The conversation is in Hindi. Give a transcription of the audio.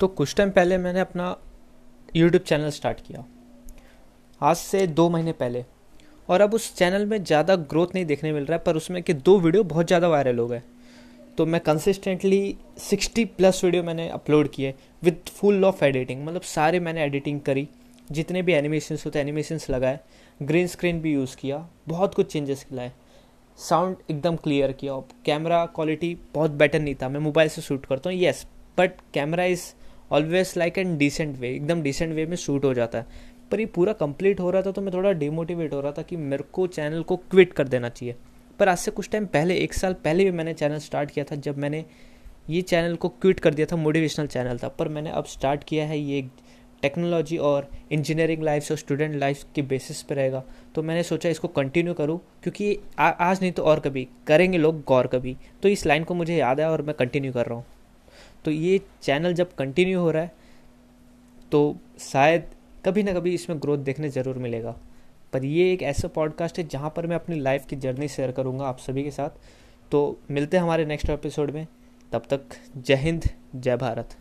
तो कुछ टाइम पहले मैंने अपना यूट्यूब चैनल स्टार्ट किया। आज से दो महीने पहले। और अब उस चैनल में ज़्यादा ग्रोथ नहीं देखने मिल रहा है, पर उसमें कि दो वीडियो बहुत ज़्यादा वायरल हो गए। तो मैं कंसिस्टेंटली सिक्सटी प्लस वीडियो मैंने अपलोड किए विथ फुल ऑफ़ एडिटिंग मतलब सारे मैंने एडिटिंग करी। जितने भी एनिमेशंस होते एनिमेशंस लगाए। ग्रीन स्क्रीन भी यूज़ किया। बहुत कुछ चेंजेस लाए। साउंड एकदम क्लियर किया। कैमरा क्वालिटी बहुत बेटर नहीं था। मैं मोबाइल से शूट करता हूँ। Yes but camera is always like an decent way एकदम डिसेंट वे में शूट हो जाता है। पर ये पूरा कंप्लीट हो रहा था तो मैं थोड़ा डिमोटिवेट हो रहा था कि मेरे को चैनल को क्विट कर देना चाहिए। पर आज से कुछ टाइम पहले एक साल पहले भी मैंने चैनल स्टार्ट किया था जब मैंने ये चैनल को क्विट कर दिया था मोटिवेशनल चैनल था। पर मैंने अब स्टार्ट किया है ये टेक्नोलॉजी और इंजीनियरिंग लाइफ और स्टूडेंट लाइफ के बेसिस पर रहेगा। तो मैंने सोचा इसको कंटिन्यू करूँ क्योंकि आ, आज नहीं तो और कभी करेंगे लोग गौर कभी। तो इस लाइन को मुझे याद है और मैं कंटिन्यू कर रहा हूँ। तो ये चैनल जब कंटिन्यू हो रहा है तो शायद कभी ना कभी इसमें ग्रोथ देखने ज़रूर मिलेगा। पर ये एक ऐसा पॉडकास्ट है जहाँ पर मैं अपनी लाइफ की जर्नी शेयर करूँगा आप सभी के साथ। तो मिलते हैं हमारे नेक्स्ट एपिसोड में। तब तक जय हिंद, जय भारत।